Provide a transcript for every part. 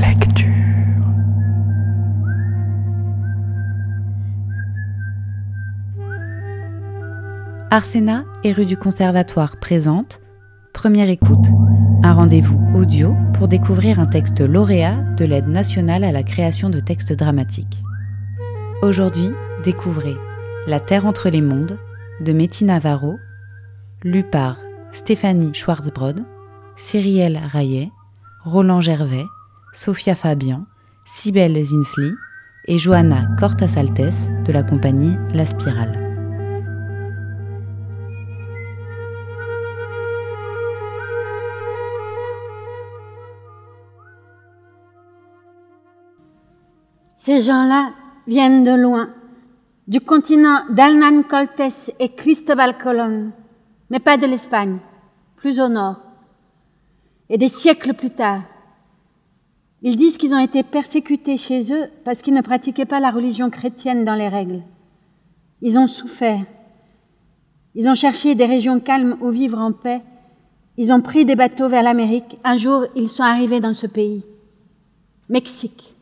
Lecture. Arsena et rue du Conservatoire présente Première écoute, un rendez-vous audio pour découvrir un texte lauréat de l'aide nationale à la création de textes dramatiques. Aujourd'hui, découvrez La Terre entre les mondes de Métis Navarro, lu par Stéphanie Schwarzbrod, Cyrielle Rayet, Roland Gervais, Sophia Fabian, Cybelle Zinsli et Johanna Cortasaltes de la compagnie La Spirale. Ces gens-là viennent de loin, du continent d'Alnan Coltes et Cristobal Colon, mais pas de l'Espagne, plus au nord. Et des siècles plus tard, ils disent qu'ils ont été persécutés chez eux parce qu'ils ne pratiquaient pas la religion chrétienne dans les règles. Ils ont souffert. Ils ont cherché des régions calmes où vivre en paix. Ils ont pris des bateaux vers l'Amérique. Un jour, ils sont arrivés dans ce pays, Mexique.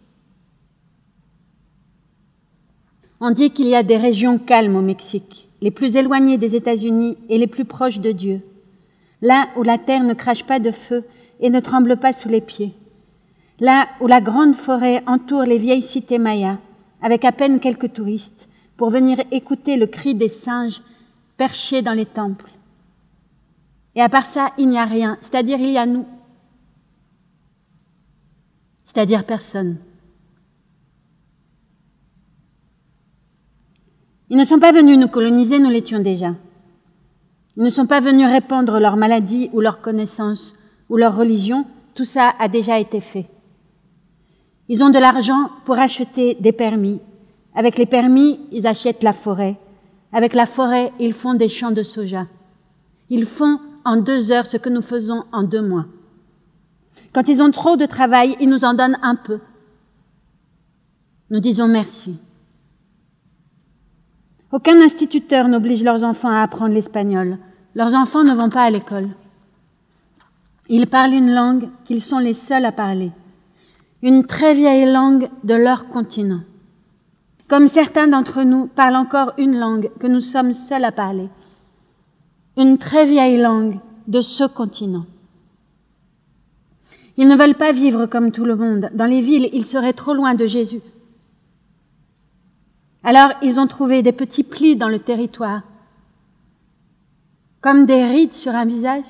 On dit qu'il y a des régions calmes au Mexique, les plus éloignées des États-Unis et les plus proches de Dieu, là où la terre ne crache pas de feu et ne tremble pas sous les pieds, là où la grande forêt entoure les vieilles cités mayas, avec à peine quelques touristes, pour venir écouter le cri des singes perchés dans les temples. Et à part ça, il n'y a rien, c'est-à-dire il y a nous, c'est-à-dire personne. Ils ne sont pas venus nous coloniser, nous l'étions déjà. Ne sont pas venus répandre leur maladie ou leur connaissance ou leur religion, tout ça a déjà été fait. Ils ont de l'argent pour acheter des permis. Avec les permis, ils achètent la forêt. Avec la forêt, ils font des champs de soja. Ils font en deux heures ce que nous faisons en deux mois. Quand ils ont trop de travail, ils nous en donnent un peu. Nous disons merci. Aucun instituteur n'oblige leurs enfants à apprendre l'espagnol. Leurs enfants ne vont pas à l'école. Ils parlent une langue qu'ils sont les seuls à parler, une très vieille langue de leur continent. Comme certains d'entre nous parlent encore une langue que nous sommes seuls à parler, une très vieille langue de ce continent. Ils ne veulent pas vivre comme tout le monde. Dans les villes, ils seraient trop loin de Jésus. Alors ils ont trouvé des petits plis dans le territoire, comme des rides sur un visage,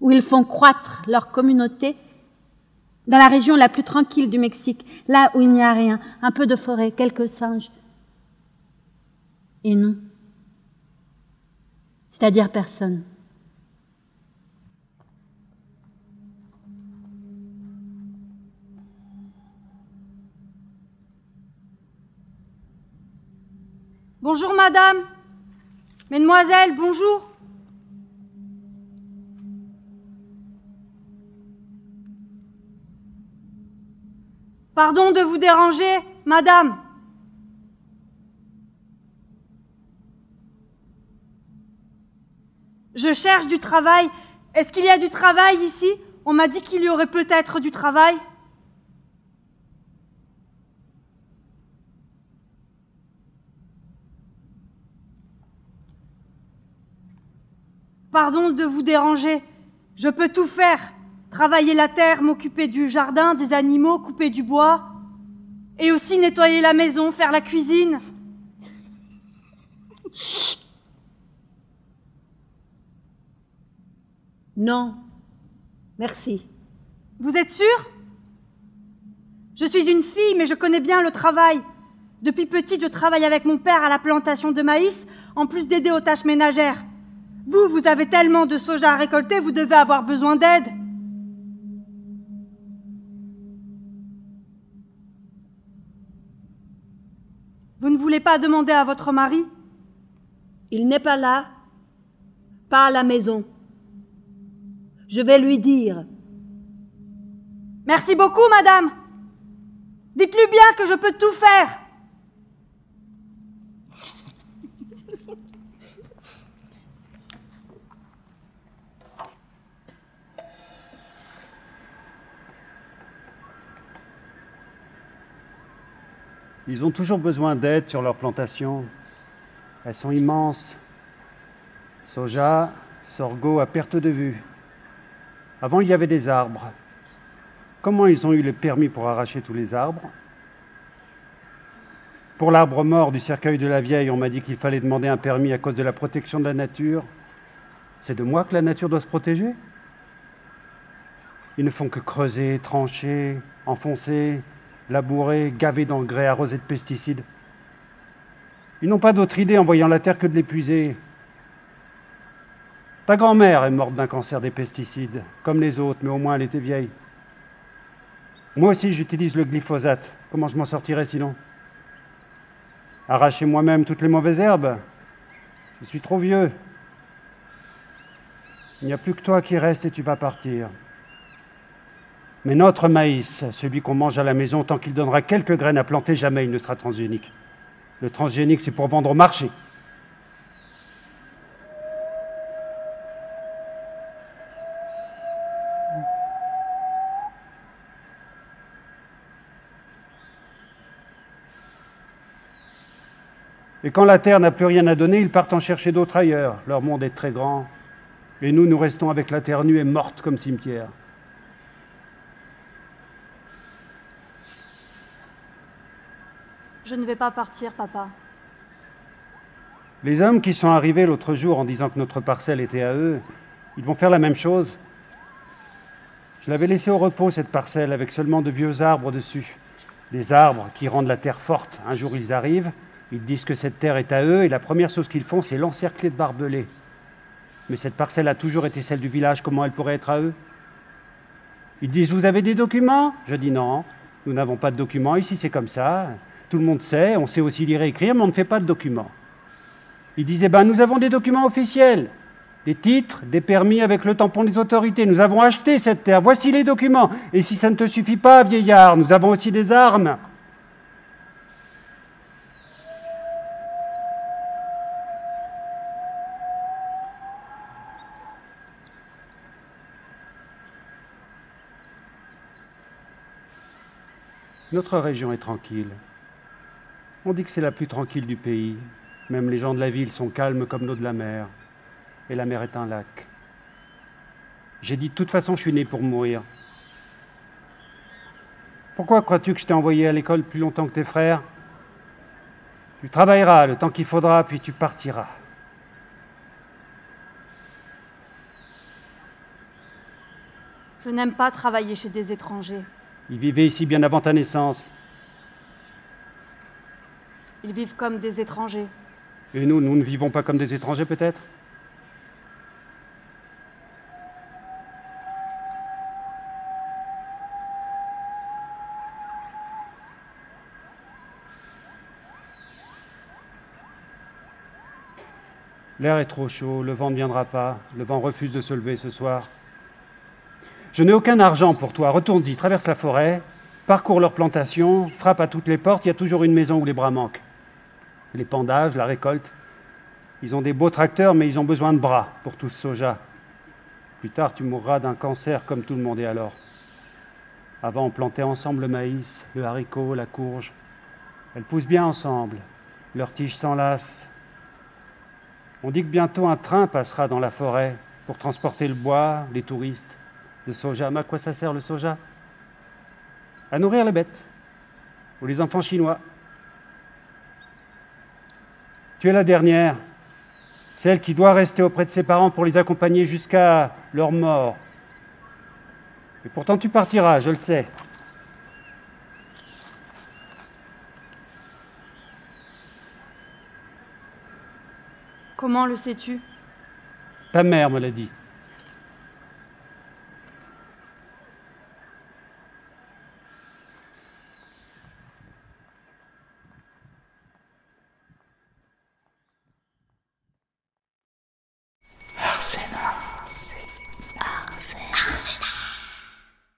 où ils font croître leur communauté dans la région la plus tranquille du Mexique, là où il n'y a rien, un peu de forêt, quelques singes. Et nous, c'est-à-dire personne. Bonjour madame. Mesdemoiselles, bonjour. Pardon de vous déranger, madame. Je cherche du travail. Est-ce qu'il y a du travail ici? On m'a dit qu'il y aurait peut-être du travail. Pardon de vous déranger. Je peux tout faire. Travailler la terre, m'occuper du jardin, des animaux, couper du bois. Et aussi nettoyer la maison, faire la cuisine. Non. Merci. Vous êtes sûr? Je suis une fille, mais je connais bien le travail. Depuis petite, je travaille avec mon père à la plantation de maïs, en plus d'aider aux tâches ménagères. Vous, vous avez tellement de soja à récolter, vous devez avoir besoin d'aide. Vous ne voulez pas demander à votre mari? Il n'est pas là, pas à la maison. Je vais lui dire. Merci beaucoup, madame. Dites-lui bien que je peux tout faire. Ils ont toujours besoin d'aide sur leurs plantations. Elles sont immenses. Soja, sorgho à perte de vue. Avant, il y avait des arbres. Comment ils ont eu le permis pour arracher tous les arbres? Pour l'arbre mort du cercueil de la vieille, on m'a dit qu'il fallait demander un permis à cause de la protection de la nature. C'est de moi que la nature doit se protéger? Ils ne font que creuser, trancher, enfoncer, labourer, gaver d'engrais, arroser de pesticides. Ils n'ont pas d'autre idée en voyant la terre que de l'épuiser. Ta grand-mère est morte d'un cancer des pesticides, comme les autres, mais au moins elle était vieille. Moi aussi j'utilise le glyphosate. Comment je m'en sortirais sinon? Arracher moi-même toutes les mauvaises herbes Je suis trop vieux. Il n'y a plus que toi qui reste et tu vas partir. Mais notre maïs, celui qu'on mange à la maison, tant qu'il donnera quelques graines à planter, jamais il ne sera transgénique. Le transgénique, c'est pour vendre au marché. Et quand la Terre n'a plus rien à donner, ils partent en chercher d'autres ailleurs. Leur monde est très grand. Et nous, nous restons avec la Terre nue et morte comme cimetière. Je ne vais pas partir, papa. Les hommes qui sont arrivés l'autre jour en disant que notre parcelle était à eux, ils vont faire la même chose. Je l'avais laissée au repos, cette parcelle, avec seulement de vieux arbres dessus. Des arbres qui rendent la terre forte. Un jour, ils arrivent, ils disent que cette terre est à eux, et la première chose qu'ils font, c'est l'encercler de barbelés. Mais cette parcelle a toujours été celle du village, comment elle pourrait être à eux? Ils disent, vous avez des documents? Je dis non, nous n'avons pas de documents, ici c'est comme ça. Tout le monde sait, on sait aussi lire et écrire, mais on ne fait pas de documents. Ils disaient, ben, nous avons des documents officiels, des titres, des permis avec le tampon des autorités. Nous avons acheté cette terre, voici les documents. Et si ça ne te suffit pas, vieillard, nous avons aussi des armes. Notre région est tranquille. On dit que c'est la plus tranquille du pays. Même les gens de la ville sont calmes comme l'eau de la mer. Et la mer est un lac. J'ai dit de toute façon, je suis né pour mourir. Pourquoi crois-tu que je t'ai envoyé à l'école plus longtemps que tes frères? Tu travailleras le temps qu'il faudra, puis tu partiras. Je n'aime pas travailler chez des étrangers. Ils vivaient ici bien avant ta naissance. Ils vivent comme des étrangers. Et nous, nous ne vivons pas comme des étrangers peut-être? L'air est trop chaud, le vent ne viendra pas, le vent refuse de se lever ce soir. Je n'ai aucun argent pour toi, retourne-y, traverse la forêt, parcours leurs plantations, frappe à toutes les portes, il y a toujours une maison où les bras manquent. Les pendages, la récolte. Ils ont des beaux tracteurs, mais ils ont besoin de bras pour tout ce soja. Plus tard, tu mourras d'un cancer comme tout le monde est alors? Avant, on plantait ensemble le maïs, le haricot, la courge. Elles poussent bien ensemble. Leurs tiges s'enlacent. On dit que bientôt un train passera dans la forêt pour transporter le bois, les touristes. Le soja, mais à quoi ça sert le soja? À nourrir les bêtes ou les enfants chinois. Tu es la dernière, celle qui doit rester auprès de ses parents pour les accompagner jusqu'à leur mort. Et pourtant tu partiras, je le sais. Comment le sais-tu? Ta mère me l'a dit.